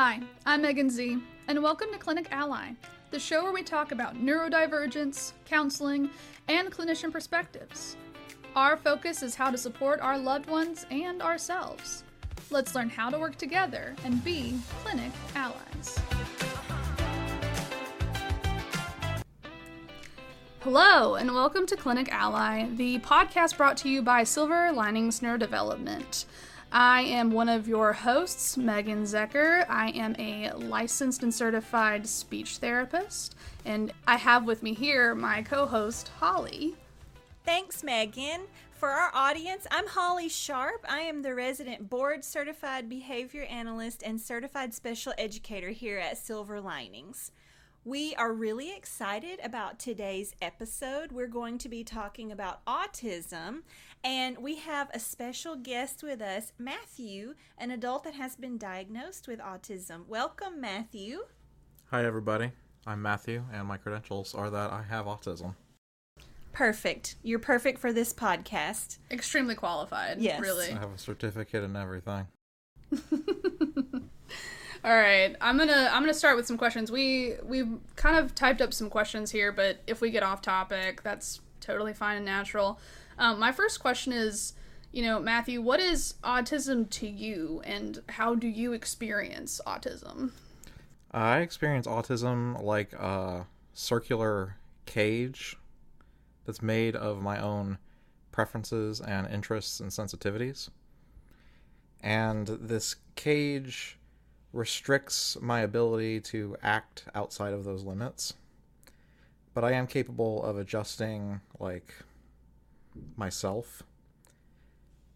Hi, I'm Megan Z, and welcome to Clinic Ally, the show where we talk about neurodivergence, counseling, and clinician perspectives. Our focus is how to support our loved ones and ourselves. Let's learn how to work together and be clinic allies. Hello, and welcome to Clinic Ally, the podcast brought to you by Silver Linings Neurodevelopment. I am one of your hosts, Megan Zecher. I am a licensed and certified speech therapist, and I have with me here my co host, Holly. Thanks, Megan. For our audience, I'm Holly Sharpe. I am the resident board certified behavior analyst and certified special educator here at Silver Linings. We are really excited about today's episode. We're going to be talking about autism, and we have a special guest with us, Matthew, an adult that has been diagnosed with autism. Welcome, Matthew. Hi, everybody. I'm Matthew, and my credentials are that I have autism. Perfect. You're perfect for this podcast. Extremely qualified. Yes. Really. I have a certificate and everything. All right, I'm gonna I'm gonna start with some questions. We we've kind of typed up some questions here, but if we get off topic, that's totally fine and natural. Um, my first question is, you know, Matthew, what is autism to you, and how do you experience autism? I experience autism like a circular cage that's made of my own preferences and interests and sensitivities. And this cage restricts my ability to act outside of those limits. But I am capable of adjusting, like, myself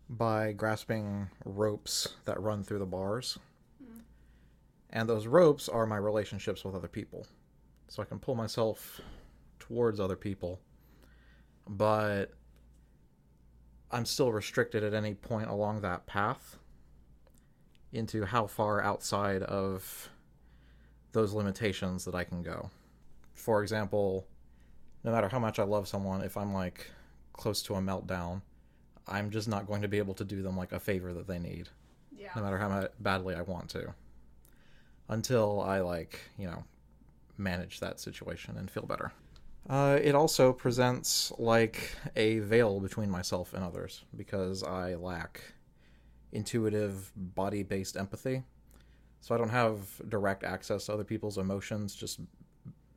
by grasping ropes that run through the bars. And those ropes are my relationships with other people. So I can pull myself towards other people, but I'm still restricted at any point along that path into how far outside of those limitations that I can go. For example, no matter how much I love someone, if I'm like close to a meltdown, I'm just not going to be able to do them like a favor that they need, Yeah. no matter how badly I want to. Until I like, you know, manage that situation and feel better. Uh, it also presents like a veil between myself and others because I lack intuitive body based empathy. So I don't have direct access to other people's emotions just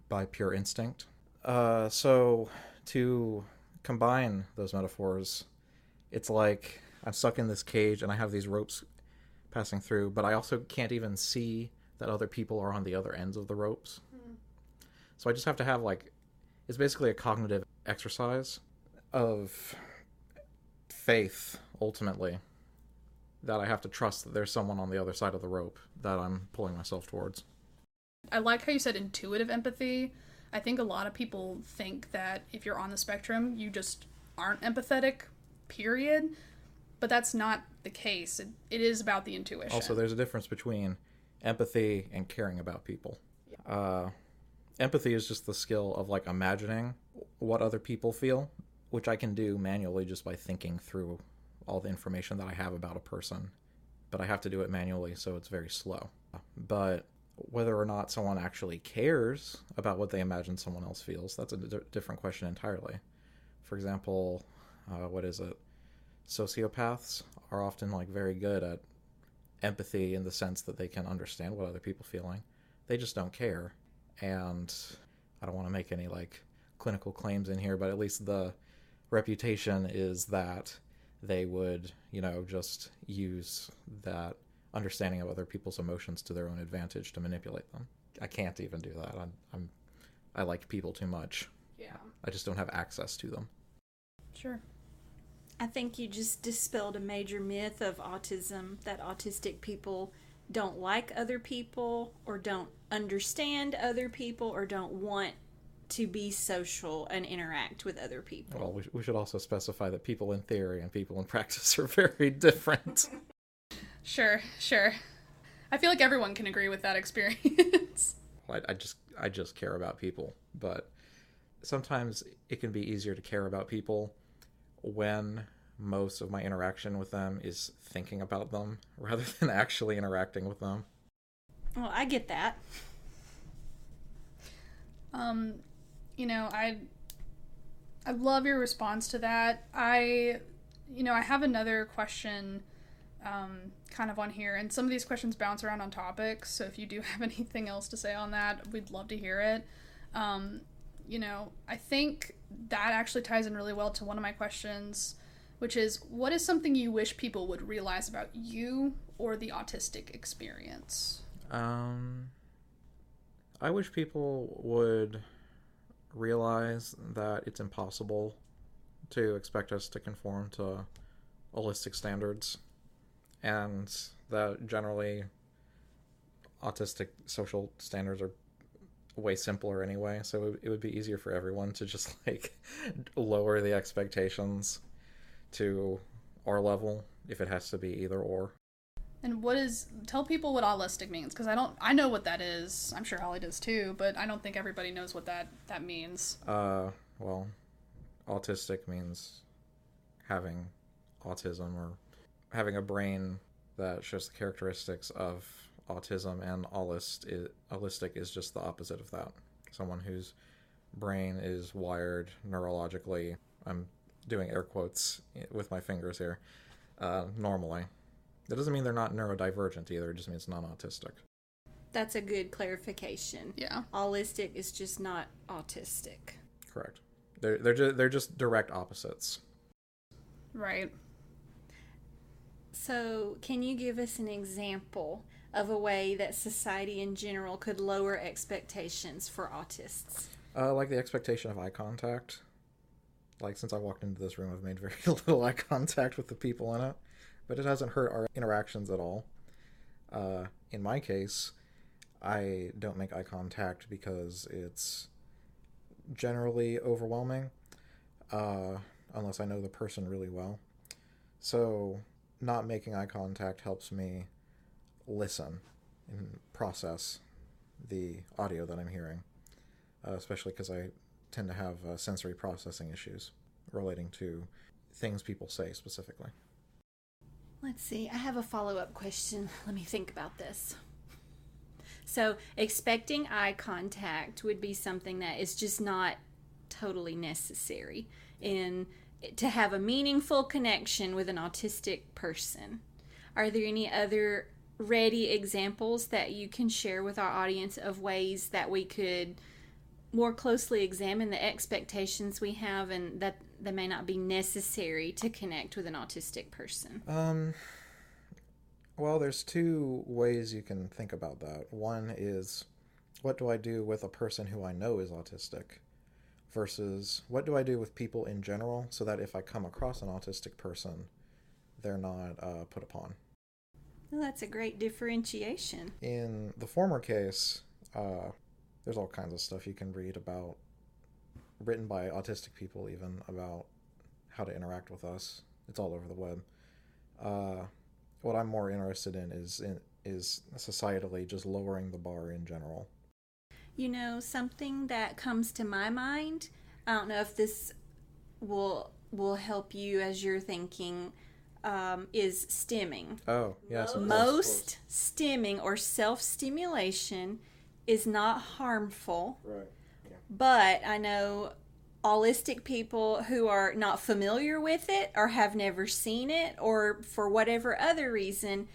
by pure instinct. Uh, so to combine those metaphors, it's like I'm stuck in this cage and I have these ropes passing through, but I also can't even see that other people are on the other ends of the ropes. Hmm. So I just have to have like it's basically a cognitive exercise of faith ultimately that I have to trust that there's someone on the other side of the rope that I'm pulling myself towards. I like how you said intuitive empathy. I think a lot of people think that if you're on the spectrum, you just aren't empathetic, period. But that's not the case. It, it is about the intuition. Also, there's a difference between empathy and caring about people. Uh, empathy is just the skill of like imagining what other people feel, which I can do manually just by thinking through all the information that I have about a person. But I have to do it manually, so it's very slow. But whether or not someone actually cares about what they imagine someone else feels, that's a d- different question entirely. For example, uh, what is it? Sociopaths are often like very good at empathy in the sense that they can understand what other people feeling. They just don't care. And I don't want to make any like clinical claims in here, but at least the reputation is that they would, you know, just use that understanding of other people's emotions to their own advantage to manipulate them. I can't even do that. I'm, I'm I like people too much. yeah, I just don't have access to them. sure. I think you just dispelled a major myth of autism that autistic people don't like other people or don't understand other people or don't want to be social and interact with other people. Well, we, we should also specify that people in theory and people in practice are very different. Sure, sure. I feel like everyone can agree with that experience. I, I just I just care about people, but sometimes it can be easier to care about people when most of my interaction with them is thinking about them rather than actually interacting with them. Well, I get that. Um, you know, I I love your response to that. I you know, I have another question um, kind of on here, and some of these questions bounce around on topics. So if you do have anything else to say on that, we'd love to hear it. Um, you know, I think that actually ties in really well to one of my questions, which is what is something you wish people would realize about you or the autistic experience? Um, I wish people would realize that it's impossible to expect us to conform to allistic standards, and that generally autistic social standards are way simpler anyway. So it would be easier for everyone to just like lower the expectations to our level if it has to be either or. And what is tell people what autistic means because I don't I know what that is. I'm sure Holly does too, but I don't think everybody knows what that that means. Uh, well, autistic means having autism or having a brain that shows the characteristics of autism, and allist is, allistic is just the opposite of that. Someone whose brain is wired neurologically. I'm doing air quotes with my fingers here. Uh, normally, that doesn't mean they're not neurodivergent either. It just means non-autistic. That's a good clarification. Yeah. Allistic is just not autistic. Correct. They're they're just, they're just direct opposites. Right. So, can you give us an example of a way that society in general could lower expectations for autists? Uh, like the expectation of eye contact. Like since I walked into this room, I've made very little eye contact with the people in it, but it hasn't hurt our interactions at all. Uh, in my case, I don't make eye contact because it's generally overwhelming, uh, unless I know the person really well. So, not making eye contact helps me listen and process the audio that I'm hearing, uh, especially because I tend to have uh, sensory processing issues relating to things people say specifically. Let's see. I have a follow up question. Let me think about this. So, expecting eye contact would be something that is just not totally necessary in to have a meaningful connection with an autistic person. Are there any other ready examples that you can share with our audience of ways that we could more closely examine the expectations we have and that they may not be necessary to connect with an autistic person? Um, well, there's two ways you can think about that. One is what do I do with a person who I know is autistic versus what do I do with people in general so that if I come across an autistic person, they're not uh, put upon. Well, that's a great differentiation. In the former case, uh, there's all kinds of stuff you can read about, written by autistic people, even about how to interact with us. It's all over the web. Uh, what I'm more interested in is in is societally just lowering the bar in general. You know, something that comes to my mind. I don't know if this will will help you as you're thinking. Um, is stimming. Oh, yes. Most stimming or self stimulation is not harmful. Right. Yeah. But I know allistic people who are not familiar with it or have never seen it or for whatever other reason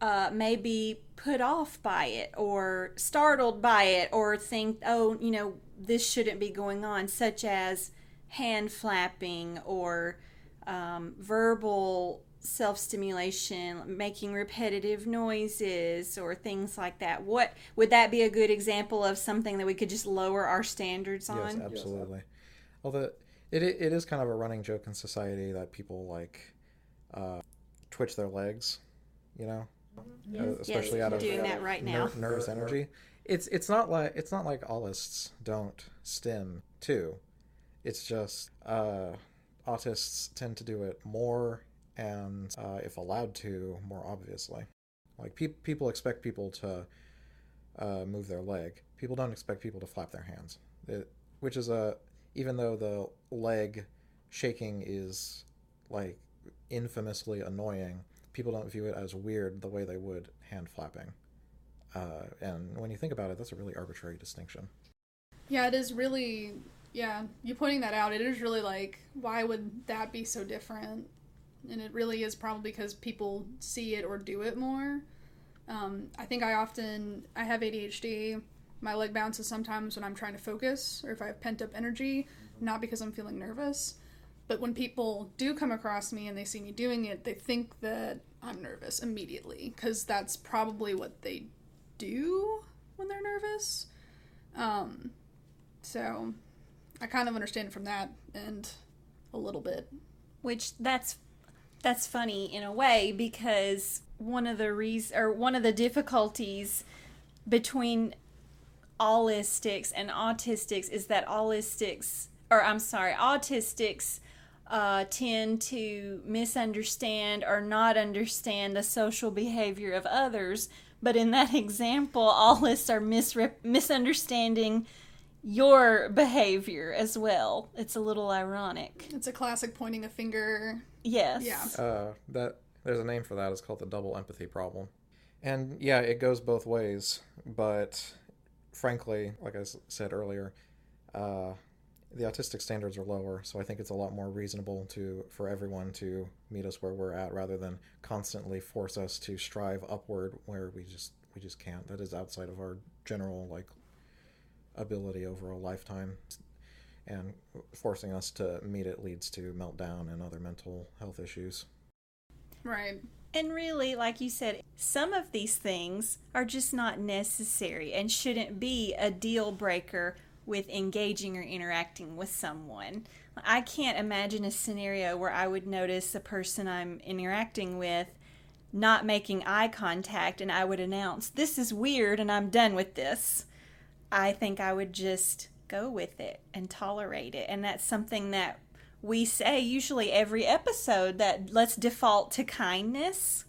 uh, may be put off by it or startled by it or think, oh, you know, this shouldn't be going on, such as hand flapping or um, verbal self stimulation, making repetitive noises, or things like that. What would that be a good example of something that we could just lower our standards on? Yes, absolutely. Although it it is kind of a running joke in society that people like uh, twitch their legs, you know, yes. uh, especially yes, out of doing that right now. Ner- nervous energy. It's it's not like it's not like allists don't stim too. It's just uh, autists tend to do it more and uh, if allowed to, more obviously. Like pe- people expect people to uh, move their leg. People don't expect people to flap their hands. It, which is a even though the leg shaking is like infamously annoying, people don't view it as weird the way they would hand flapping. Uh, and when you think about it, that's a really arbitrary distinction. Yeah, it is really. Yeah, you pointing that out, it is really like, why would that be so different? And it really is probably because people see it or do it more. Um, I think I often I have ADHD. My leg bounces sometimes when I'm trying to focus or if I have pent up energy, not because I'm feeling nervous. But when people do come across me and they see me doing it, they think that I'm nervous immediately because that's probably what they do when they're nervous. Um, so I kind of understand from that and a little bit. Which that's that's funny in a way because one of the reasons or one of the difficulties between allistics and autistics is that allistics or I'm sorry, autistics uh, tend to misunderstand or not understand the social behavior of others. But in that example, all allists are misrep- misunderstanding your behavior as well. It's a little ironic. It's a classic pointing a finger. Yes. Yeah. Uh, that there's a name for that. It's called the double empathy problem. And yeah, it goes both ways. But frankly, like I s- said earlier, uh, the autistic standards are lower, so I think it's a lot more reasonable to for everyone to meet us where we're at, rather than constantly force us to strive upward where we just we just can't. That is outside of our general like ability over a lifetime, and forcing us to meet it leads to meltdown and other mental health issues. Right. And really, like you said, some of these things are just not necessary and shouldn't be a deal breaker with engaging or interacting with someone. I can't imagine a scenario where I would notice a person I'm interacting with not making eye contact and I would announce, This is weird and I'm done with this. I think I would just go with it and tolerate it. And that's something that we say usually every episode that let's default to kindness.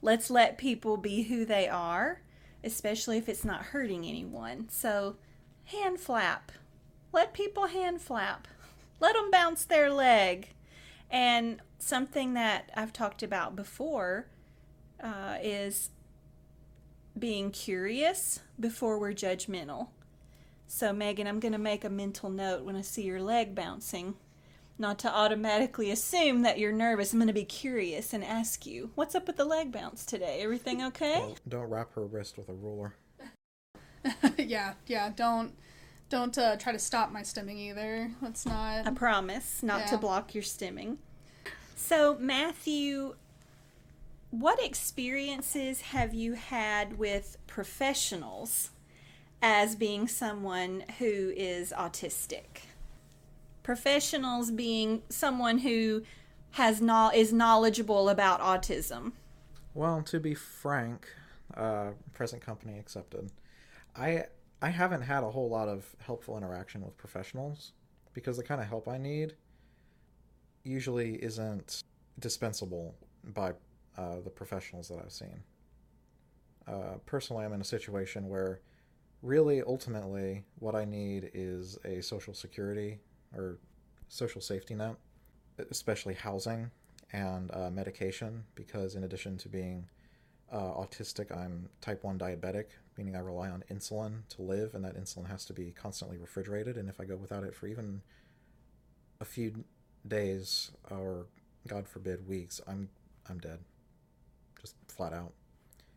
Let's let people be who they are, especially if it's not hurting anyone. So, hand flap. Let people hand flap. Let them bounce their leg. And something that I've talked about before uh, is being curious before we're judgmental. So, Megan, I'm going to make a mental note when I see your leg bouncing. Not to automatically assume that you're nervous. I'm going to be curious and ask you, what's up with the leg bounce today? Everything okay? Well, don't rap her wrist with a ruler. yeah, yeah. Don't don't uh, try to stop my stimming either. That's not. I promise not to block your stimming. So, Matthew, what experiences have you had with professionals as being someone who is autistic? Professionals being someone who has no- is knowledgeable about autism. Well, to be frank, uh, present company accepted. I I haven't had a whole lot of helpful interaction with professionals because the kind of help I need usually isn't dispensable by uh, the professionals that I've seen. Uh, personally, I'm in a situation where really, ultimately, what I need is a social security or social safety net, especially housing and uh, medication, because in addition to being uh, autistic, I'm type 1 diabetic, meaning I rely on insulin to live, and that insulin has to be constantly refrigerated. And if I go without it for even a few days or, God forbid, weeks, I'm I'm dead, just flat out.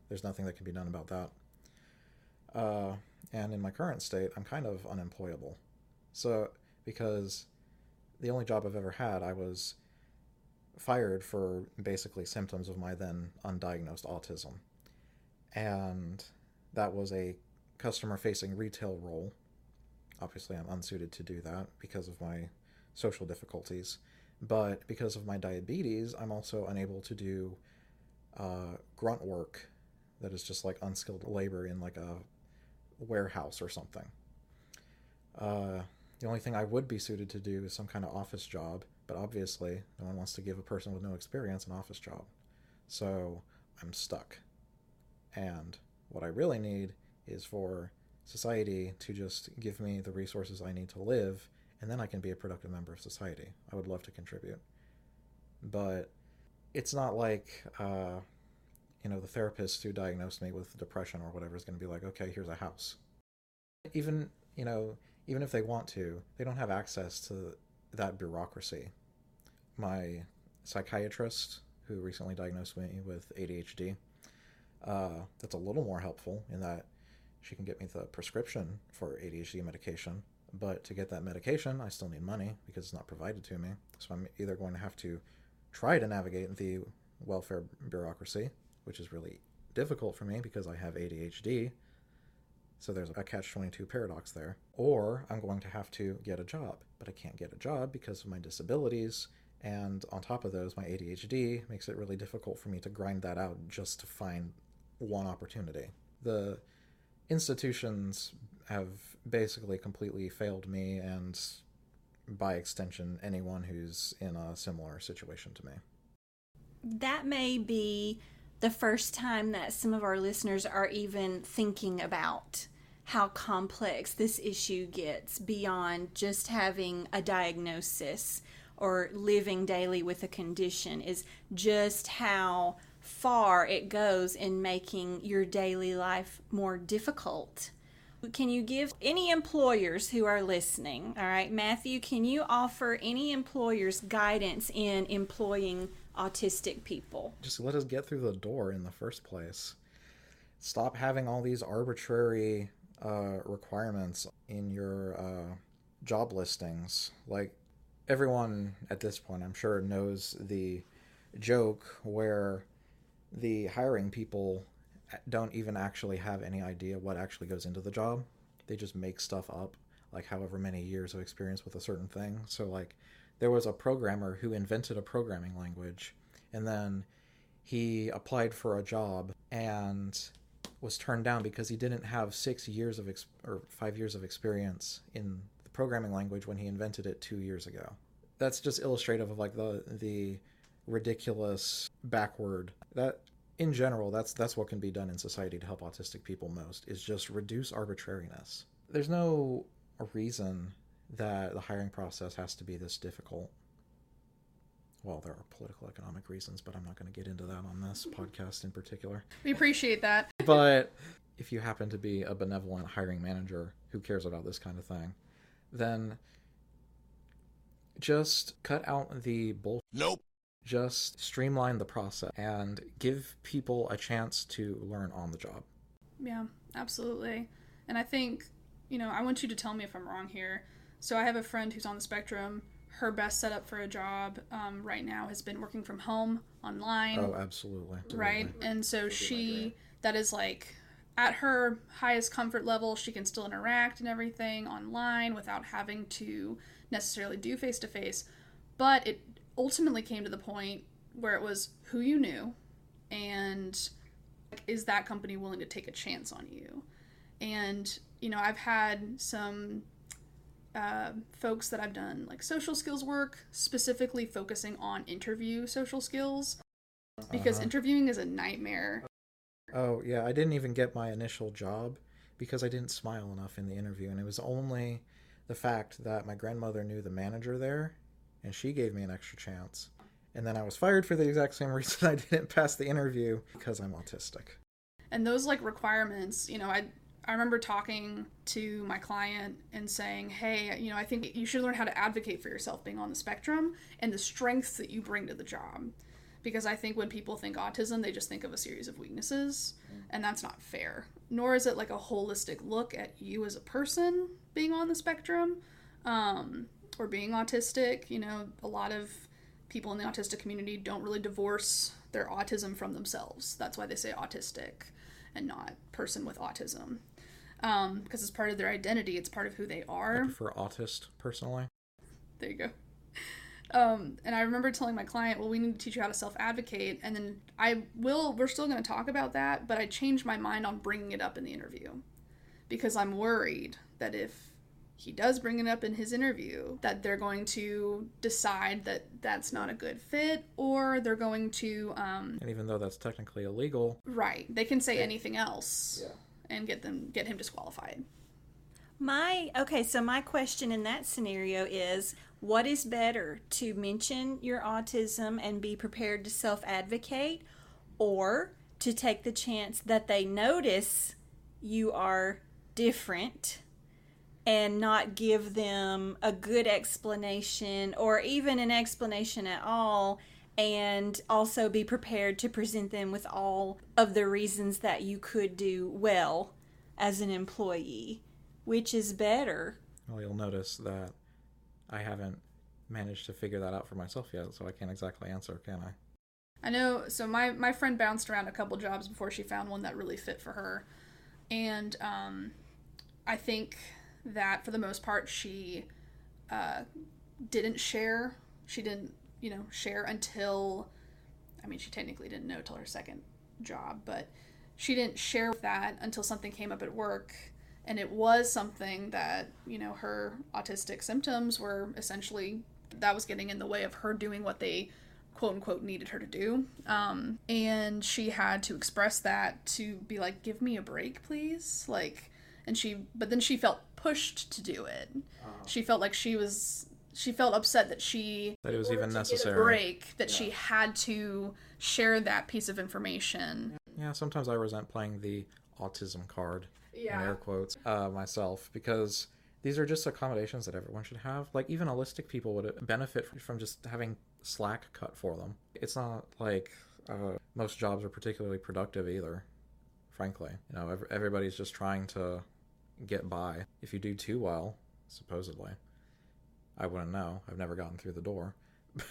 There's nothing that can be done about that. Uh, and in my current state, I'm kind of unemployable. So because the only job I've ever had, I was fired for basically symptoms of my then undiagnosed autism. And that was a customer facing retail role. Obviously, I'm unsuited to do that because of my social difficulties. But because of my diabetes, I'm also unable to do uh, grunt work that is just like unskilled labor in like a warehouse or something. Uh, the only thing I would be suited to do is some kind of office job, but obviously, no one wants to give a person with no experience an office job. So I'm stuck. And what I really need is for society to just give me the resources I need to live, and then I can be a productive member of society. I would love to contribute. But it's not like uh, you know, the therapist who diagnosed me with depression or whatever is going to be like, okay, here's a house. Even, you know, even if they want to, they don't have access to that bureaucracy. My psychiatrist, who recently diagnosed me with ADHD, uh, that's a little more helpful in that she can get me the prescription for ADHD medication. But to get that medication, I still need money because it's not provided to me. So I'm either going to have to try to navigate the welfare bureaucracy, which is really difficult for me because I have ADHD. So there's a catch 22 paradox there. Or I'm going to have to get a job, but I can't get a job because of my disabilities. And on top of those, my ADHD makes it really difficult for me to grind that out just to find one opportunity. The institutions have basically completely failed me and by extension anyone who's in a similar situation to me. That may be the first time that some of our listeners are even thinking about how complex this issue gets beyond just having a diagnosis or living daily with a condition is just how far it goes in making your daily life more difficult. Can you give any employers who are listening? All right, Matthew, can you offer any employers guidance in employing autistic people? Just let us get through the door in the first place. Stop having all these arbitrary uh, requirements in your uh, job listings. Like, everyone at this point, I'm sure, knows the joke where the hiring people don't even actually have any idea what actually goes into the job. They just make stuff up, like however many years of experience with a certain thing. So, like, there was a programmer who invented a programming language, and then he applied for a job and was turned down because he didn't have six years of ex- or five years of experience in the programming language when he invented it two years ago. That's just illustrative of like the the ridiculous backward. That in general that's that's what can be done in society to help autistic people most is just reduce arbitrariness. There's no reason that the hiring process has to be this difficult. Well there are political economic reasons but i'm not going to get into that on this mm-hmm. podcast in particular. We appreciate that. but if you happen to be a benevolent hiring manager who cares about this kind of thing then just cut out the bull Nope. Just streamline the process and give people a chance to learn on the job. Yeah, absolutely. And I think, you know, I want you to tell me if I'm wrong here. So I have a friend who's on the spectrum. Her best setup for a job um, right now has been working from home online. Oh, absolutely. right? And so she, that is like at her highest comfort level, she can still interact and everything online without having to necessarily do face to face. But it ultimately came to the point where it was who you knew and is that company willing to take a chance on you? And, you know, I've had some uh, folks that I've done like social skills work, specifically focusing on interview social skills, because Uh-huh. interviewing is a nightmare. Oh, yeah, I didn't even get my initial job because I didn't smile enough in the interview. And it was only the fact that my grandmother knew the manager there and she gave me an extra chance. And then I was fired for the exact same reason I didn't pass the interview because I'm autistic. and those like requirements you know i i remember talking to my client and saying hey you know i think you should learn how to advocate for yourself being on the spectrum and the strengths that you bring to the job because i think when people think autism they just think of a series of weaknesses and that's not fair nor is it like a holistic look at you as a person being on the spectrum um, or being autistic you know a lot of people in the autistic community don't really divorce their autism from themselves. That's why they say autistic and not person with autism. Um, because it's part of their identity, it's part of who they I are. prefer autist personally. There you go. Um, and I remember telling my client, well, we need to teach you how to self advocate. And then I will, we're still going to talk about that, but I changed my mind on bringing it up in the interview because I'm worried that if he does bring it up in his interview, that they're going to decide that that's not a good fit or they're going to, um, And even though that's technically illegal, right, they can say anything else and get them, get him disqualified. My okay, so my question in that scenario is what is better to mention your autism and be prepared to self-advocate or to take the chance that they notice you are different and not give them a good explanation or even an explanation at all and also be prepared to present them with all of the reasons that you could do well as an employee which is better Well, you'll notice that I haven't managed to figure that out for myself yet, so I can't exactly answer, can I? I know. So my my friend bounced around a couple jobs before she found one that really fit for her, and um, I think that for the most part she uh, didn't share. She didn't, you know, share until. I mean, she technically didn't know till her second job, but she didn't share that until something came up at work, and it was something that you know her autistic symptoms were essentially that was getting in the way of her doing what they quote unquote needed her to do. Um, and she had to express that to be like, give me a break, please. Like, and she, but then she felt pushed to do it. She felt like she was, she felt upset that she, That it was even to get a necessary. break, that she had to share that piece of information. Yeah, sometimes I resent playing the autism card in Yeah. air quotes uh, myself because these are just accommodations that everyone should have. Like even autistic people would benefit from just having slack cut for them. It's not like uh, most jobs are particularly productive either. Frankly, you know, everybody's just trying to get by. If you do too well, supposedly, I wouldn't know. I've never gotten through the door,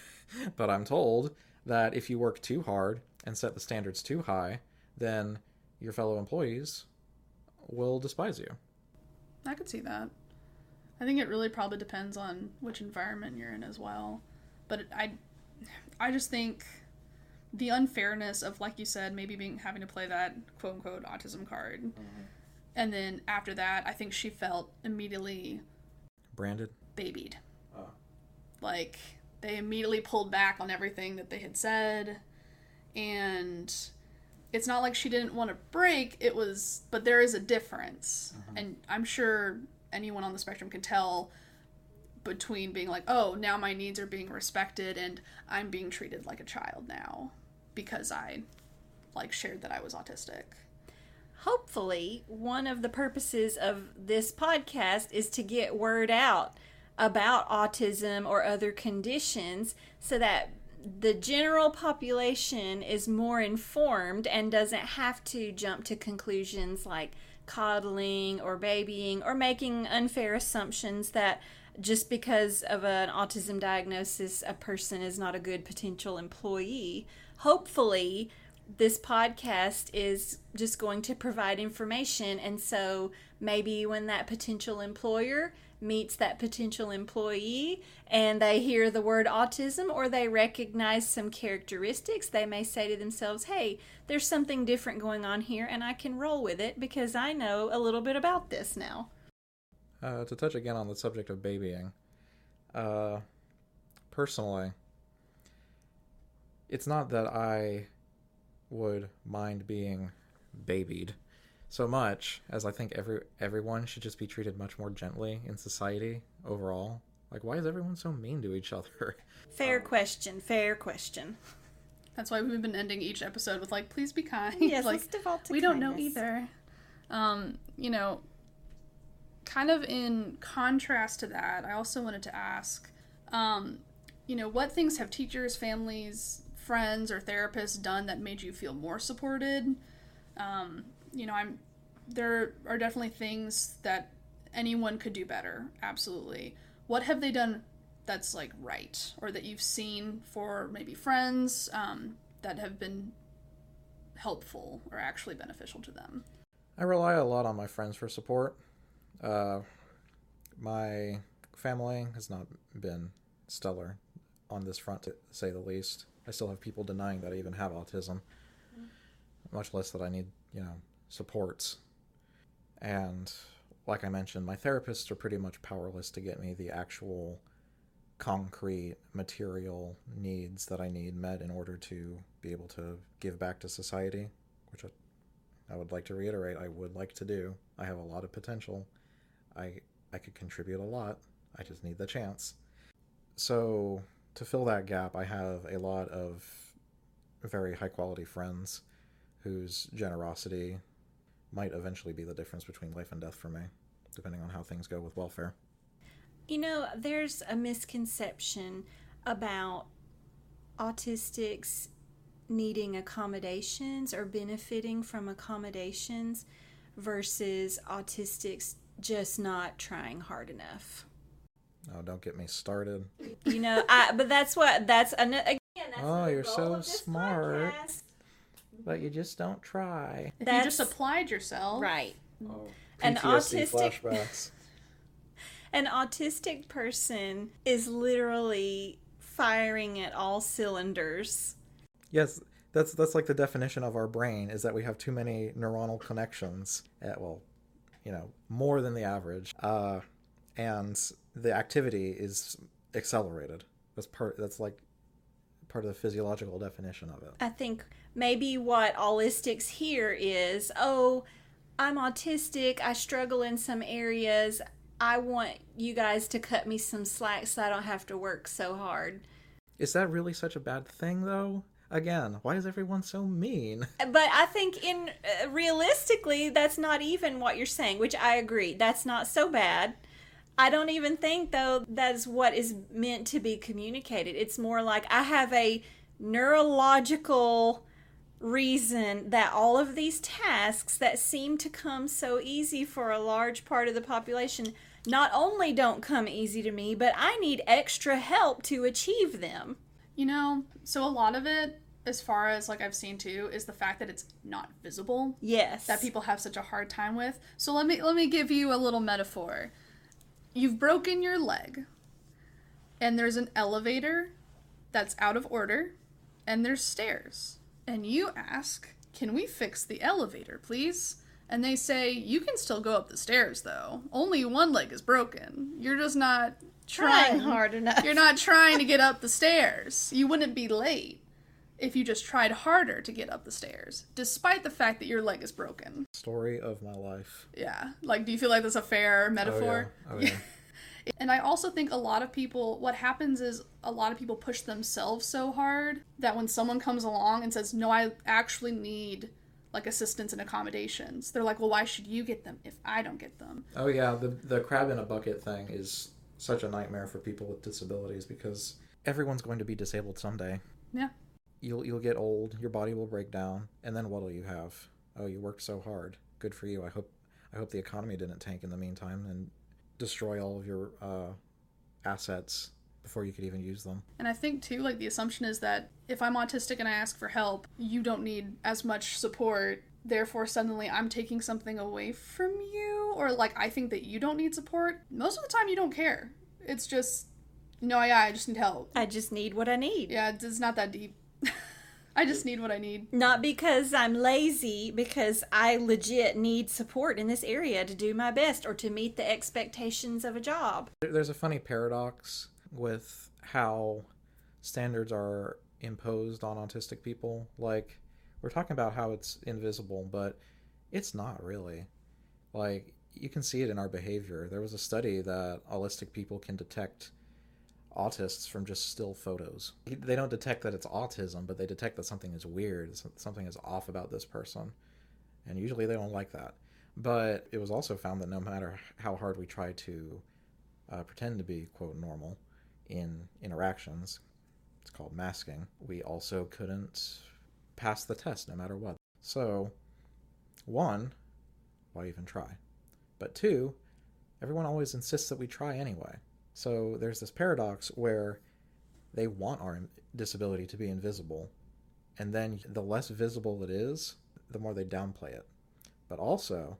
but I'm told that if you work too hard and set the standards too high, then your fellow employees will despise you. I could see that. I think it really probably depends on which environment you're in as well. But I, I just think the unfairness of, like you said, maybe being having to play that quote unquote autism card, mm-hmm. And then after that, I think she felt immediately Branded. babied. Oh. Like they immediately pulled back on everything that they had said, and it's not like she didn't want to break. It was, but there is a difference, mm-hmm. and I'm sure anyone on the spectrum can tell between being like, oh, now my needs are being respected, and I'm being treated like a child now because I like shared that I was autistic. Hopefully one of the purposes of this podcast is to get word out about autism or other conditions so that the general population is more informed and doesn't have to jump to conclusions like coddling or babying or making unfair assumptions that just because of an autism diagnosis a person is not a good potential employee. Hopefully this podcast is just going to provide information. And so maybe when that potential employer meets that potential employee and they hear the word autism or they recognize some characteristics they may say to themselves hey there's something different going on here and i can roll with it because i know a little bit about this now. Uh, to touch again on the subject of babying, uh, personally, it's not that I would mind being babied so much as I think every everyone should just be treated much more gently in society overall. Like, why is everyone so mean to each other? fair question fair question That's why we've been ending each episode with like, please be kind. yes like let's default to we don't know either. Um, you know, kind of in contrast to that, I also wanted to ask, um, you know, what things have teachers, families, friends, or therapists done that made you feel more supported? Um, you know, I'm there are definitely things that anyone could do better. Absolutely. What have they done that's like right, or that you've seen for maybe friends um, that have been helpful or actually beneficial to them? I rely a lot on my friends for support. Uh, my family has not been stellar on this front, to say the least. I still have people denying that I even have autism, mm-hmm. much less that I need, you know, supports. And like I mentioned, my therapists are pretty much powerless to get me the actual concrete material needs that I need met in order to be able to give back to society, which I I would like to reiterate I would like to do. I have a lot of potential. I I could contribute a lot. I just need the chance. So, to fill that gap, I have a lot of very high quality friends whose generosity might eventually be the difference between life and death for me, depending on how things go with welfare. You know, there's a misconception about autistics needing accommodations or benefiting from accommodations versus autistics just not trying hard enough. Oh, don't get me started. You know, I, but that's what that's an, again. That's Oh, the you're goal so smart. podcast. But you just don't try. If you just applied yourself, Right. Oh, An autistic- flashbacks. An autistic person is literally firing at all cylinders. yes, that's that's like the definition of our brain is that we have too many neuronal connections. At, well, you know, more than the average. Uh, and the activity is accelerated. That's part. That's like part of the physiological definition of it. I think maybe what allistics hear is, oh, I'm autistic. I struggle in some areas. I want you guys to cut me some slack so I don't have to work so hard. Is that really such a bad thing, though? Again, why is everyone so mean? But I think in uh, realistically, that's not even what you're saying, which I agree. That's not so bad. I don't even think though that's what is meant to be communicated. It's more like I have a neurological reason that all of these tasks that seem to come so easy for a large part of the population not only don't come easy to me, but I need extra help to achieve them. You know, so a lot of it, as far as like I've seen too, is the fact that it's not visible. Yes. that people have such a hard time with. So let me let me give you a little metaphor. You've broken your leg and there's an elevator that's out of order and there's stairs. And you ask, "Can we fix the elevator, please?" And they say, "You can still go up the stairs though. Only one leg is broken. You're just not trying, trying hard enough. You're not trying to get up the stairs. You wouldn't be late if you just tried harder to get up the stairs, despite the fact that your leg is broken. Story of my life. Yeah. Like, do you feel like that's a fair oh, metaphor? Oh yeah. Oh, yeah. And I also think a lot of people, what happens is a lot of people push themselves so hard that when someone comes along and says, No, I actually need like assistance and accommodations, they're like, Well, why should you get them if I don't get them? Oh yeah, the the crab in a bucket thing is such a nightmare for people with disabilities because everyone's going to be disabled someday. Yeah. You'll you'll get old, your body will break down, and then what'll you have? Oh, you worked so hard. Good for you. I hope I hope the economy didn't tank in the meantime and destroy all of your uh, assets before you could even use them. And I think too, like the assumption is that if I'm autistic and I ask for help, you don't need as much support. Therefore, suddenly I'm taking something away from you, or like I think that you don't need support. Most of the time, you don't care. It's just, no, yeah, I just need help. I just need what I need. Yeah, it's it's not that deep. I just need what I need. Not because I'm lazy, because I legit need support in this area to do my best or to meet the expectations of a job. There's a funny paradox with how standards are imposed on autistic people. Like, we're talking about how it's invisible, but it's not really. Like, you can see it in our behavior. There was a study that autistic people can detect autists from just still photos. They don't detect that it's autism, but they detect that something is weird, something is off about this person. And usually they don't like that. But it was also found that no matter how hard we try to uh, pretend to be quote normal in interactions it's called masking we also couldn't pass the test no matter what so one why even try but two everyone always insists that we try anyway so there's this paradox where they want our disability to be invisible and then the less visible it is the more they downplay it but also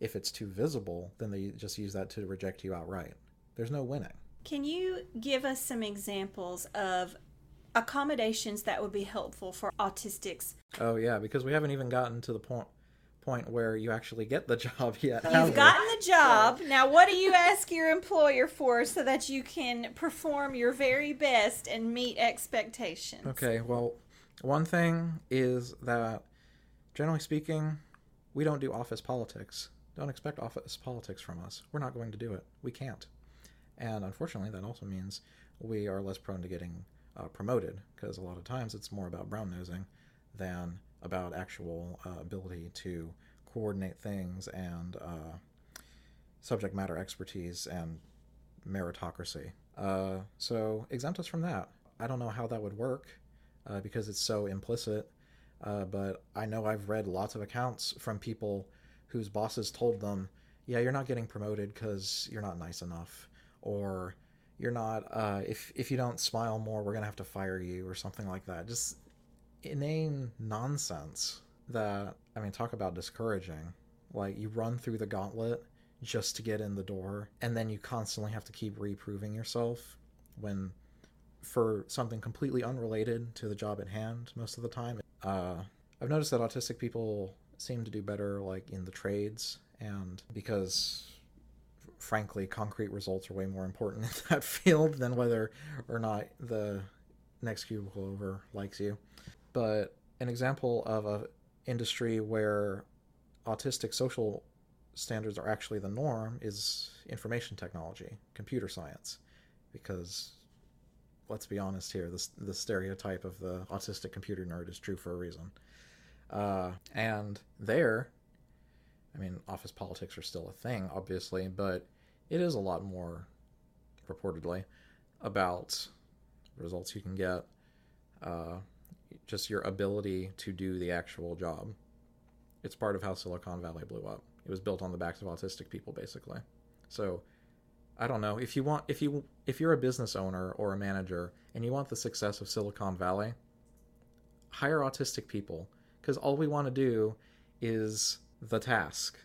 if it's too visible then they just use that to reject you outright there's no winning. Can you give us some examples of accommodations that would be helpful for autistics? Oh yeah, because we haven't even gotten to the point point where you actually get the job yet. You've gotten the job. Now, what do you ask your employer for so that you can perform your very best and meet expectations? Okay, well, one thing is that generally speaking, we don't do office politics. Don't expect office politics from us. We're not going to do it. We can't. And unfortunately, that also means we are less prone to getting uh, promoted because a lot of times it's more about brown nosing than about actual uh, ability to coordinate things and uh, subject matter expertise and meritocracy. Uh, so exempt us from that. I don't know how that would work uh, because it's so implicit, uh, but I know I've read lots of accounts from people whose bosses told them, "Yeah, you're not getting promoted because you're not nice enough," or "You're not. Uh, if if you don't smile more, we're gonna have to fire you," or something like that. Just inane nonsense. That I mean, talk about discouraging. Like you run through the gauntlet just to get in the door and then you constantly have to keep reproving yourself when for something completely unrelated to the job at hand most of the time uh, i've noticed that autistic people seem to do better like in the trades and because frankly concrete results are way more important in that field than whether or not the next cubicle over likes you but an example of a industry where autistic social standards are actually the norm is information technology, computer science, because let's be honest here, the, the stereotype of the autistic computer nerd is true for a reason. Uh, and there, I mean, office politics are still a thing, obviously, but it is a lot more, reportedly, about results you can get, uh, just your ability to do the actual job. It's part of how Silicon Valley blew up. It was built on the backs of autistic people, basically. So, I don't know if you want if you if you're a business owner or a manager and you want the success of Silicon Valley, hire autistic people because all we want to do is the task.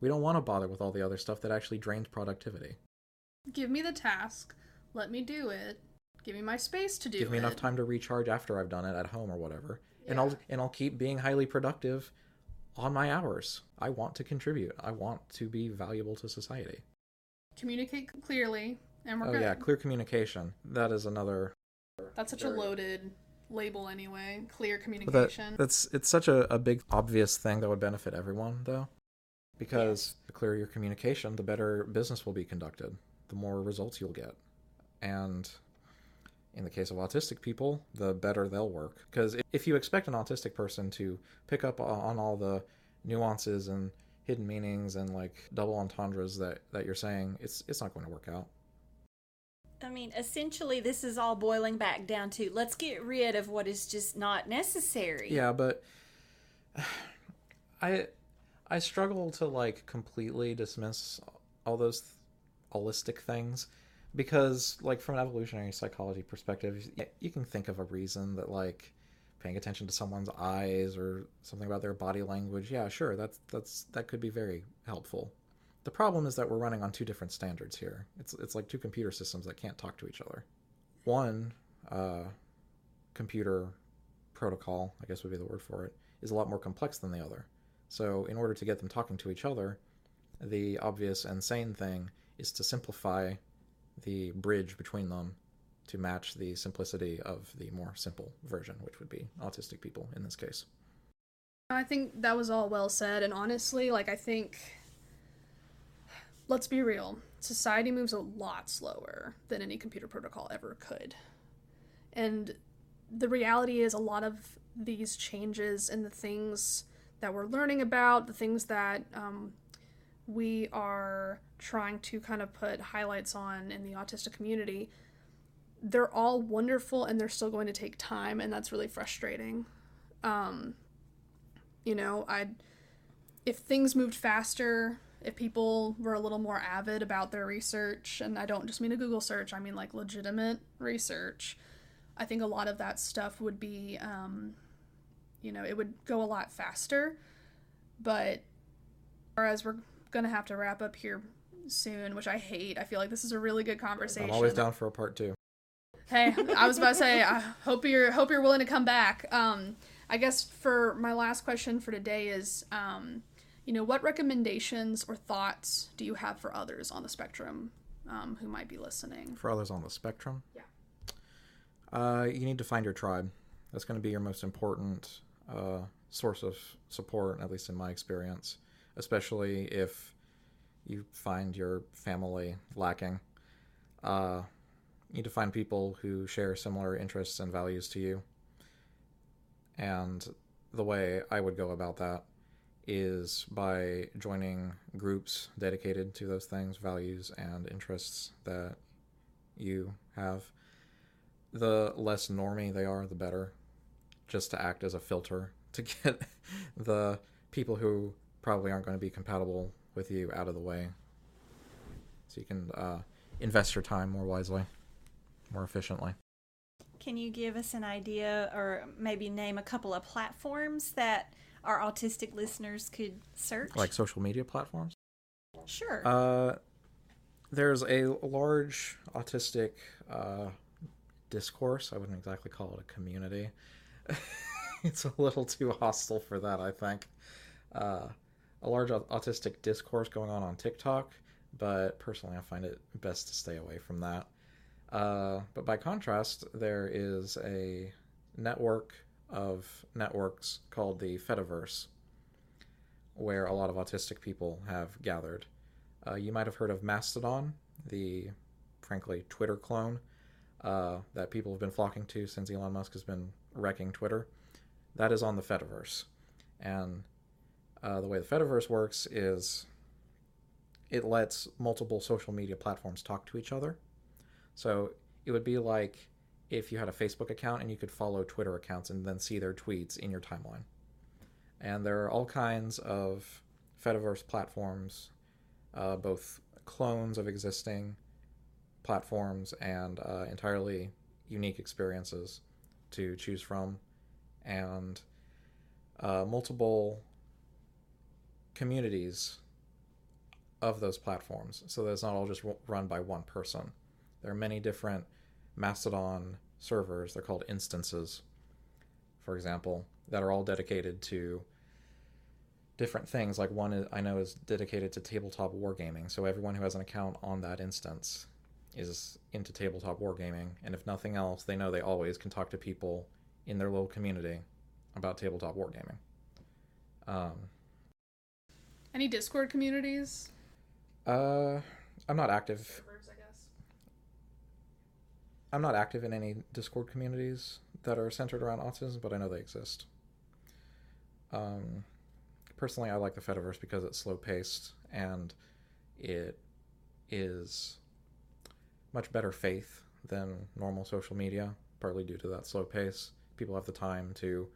We don't want to bother with all the other stuff that actually drains productivity. Give me the task. Let me do it. Give me my space to do. Give me enough time to recharge after I've done it at home or whatever. Yeah. And I'll and I'll keep being highly productive on my hours. I want to contribute. I want to be valuable to society. Communicate clearly, and we're oh good. yeah, clear communication. That is another. That's such a loaded label anyway. Clear communication. That, that's it's such a, a big obvious thing that would benefit everyone though, because the clearer your communication, the better business will be conducted, the more results you'll get, and in the case of autistic people, the better they'll work. Because if you expect an autistic person to pick up on all the nuances and hidden meanings and like double entendres that, that you're saying, it's it's not going to work out. I mean, essentially, this is all boiling back down to let's get rid of what is just not necessary. Yeah, but I I struggle to like completely dismiss all those holistic things because like from an evolutionary psychology perspective you can think of a reason that like paying attention to someone's eyes or something about their body language. Yeah sure that's that's that could be very helpful. The problem is that we're running on two different standards here. It's it's like two computer systems that can't talk to each other. One uh, computer protocol i guess would be the word for it is a lot more complex than the other. So in order to get them talking to each other the obvious and sane thing is to simplify the bridge between them to match the simplicity of the more simple version, which would be autistic people in this case. I think that was all well said, and honestly, like, I think, let's be real, society moves a lot slower than any computer protocol ever could. And the reality is, a lot of these changes and the things that we're learning about, the things that um, we are trying to kind of put highlights on in the autistic community, they're all wonderful and they're still going to take time, and that's really frustrating. Um, you know, I if things moved faster, if people were a little more avid about their research, and I don't just mean a Google search, I mean like legitimate research, I think a lot of that stuff would be, um, you know, it would go a lot faster. But as we're gonna have to wrap up here soon, which I hate. I feel like this is a really good conversation. I'm always down for a part two. Hey, I was about to say, I hope you're hope you're willing to come back. Um, I guess for my last question for today is, um, you know, what recommendations or thoughts do you have for others on the spectrum um, who might be listening? For others on the spectrum, yeah. Uh, you need to find your tribe. That's going to be your most important uh, source of support, at least in my experience especially if you find your family lacking. Uh, you need to find people who share similar interests and values to you. And the way I would go about that is by joining groups dedicated to those things, values, and interests that you have. The less normy they are, the better. Just to act as a filter to get the people who probably aren't going to be compatible with you out of the way. So you can uh, invest your time more wisely, more efficiently. Can you give us an idea or maybe name a couple of platforms that our autistic listeners could search? Like social media platforms? Sure. Uh, there's a large autistic uh, discourse. I wouldn't exactly call it a community. it's a little too hostile for that, I think. Uh, a large autistic discourse going on on TikTok, but personally, I find it best to stay away from that. Uh, but by contrast, there is a network of networks called the Fediverse, where a lot of autistic people have gathered. Uh, you might have heard of Mastodon, the frankly Twitter clone uh, that people have been flocking to since Elon Musk has been wrecking Twitter. That is on the Fediverse. And uh, the way the Fediverse works is it lets multiple social media platforms talk to each other. So it would be like if you had a Facebook account and you could follow Twitter accounts and then see their tweets in your timeline. And there are all kinds of Fediverse platforms, uh, both clones of existing platforms and uh, entirely unique experiences to choose from, and uh, multiple communities of those platforms. So that it's not all just run by one person. There are many different Mastodon servers, they're called instances, for example, that are all dedicated to different things. Like one is, I know is dedicated to tabletop wargaming. So everyone who has an account on that instance is into tabletop wargaming. And if nothing else, they know they always can talk to people in their little community about tabletop wargaming. Um, Any Discord communities? Uh, I'm not active. I'm not active in any Discord communities that are centered around autism, but I know they exist. Um, personally, I like the Fediverse because it's slow paced and it is much better faith than normal social media, partly due to that slow pace. People have the time to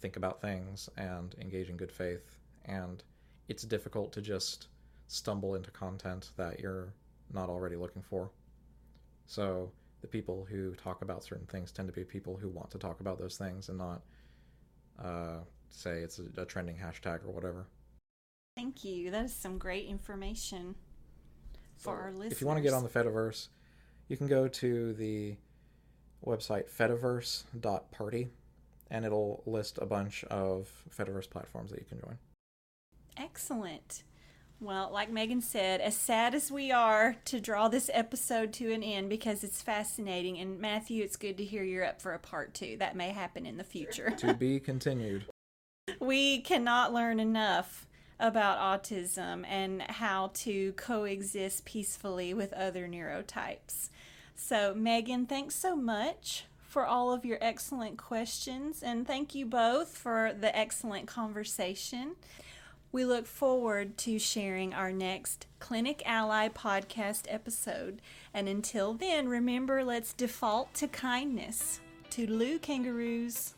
think about things and engage in good faith, and it's difficult to just stumble into content that you're not already looking for. So, the people who talk about certain things tend to be people who want to talk about those things and not uh, say it's a, a trending hashtag or whatever. Thank you. That is some great information for so our listeners. If you want to get on the Fediverse, you can go to the website fediverse.party and it'll list a bunch of Fediverse platforms that you can join. Excellent. Well, like Megan said, as sad as we are to draw this episode to an end because it's fascinating, and Matthew, it's good to hear you're up for a part two. That may happen in the future. to be continued. We cannot learn enough about autism and how to coexist peacefully with other neurotypes. So, Megan, thanks so much for all of your excellent questions, and thank you both for the excellent conversation. We look forward to sharing our next Clinic Ally podcast episode. And until then, remember let's default to kindness. Toodaloo, kangaroos.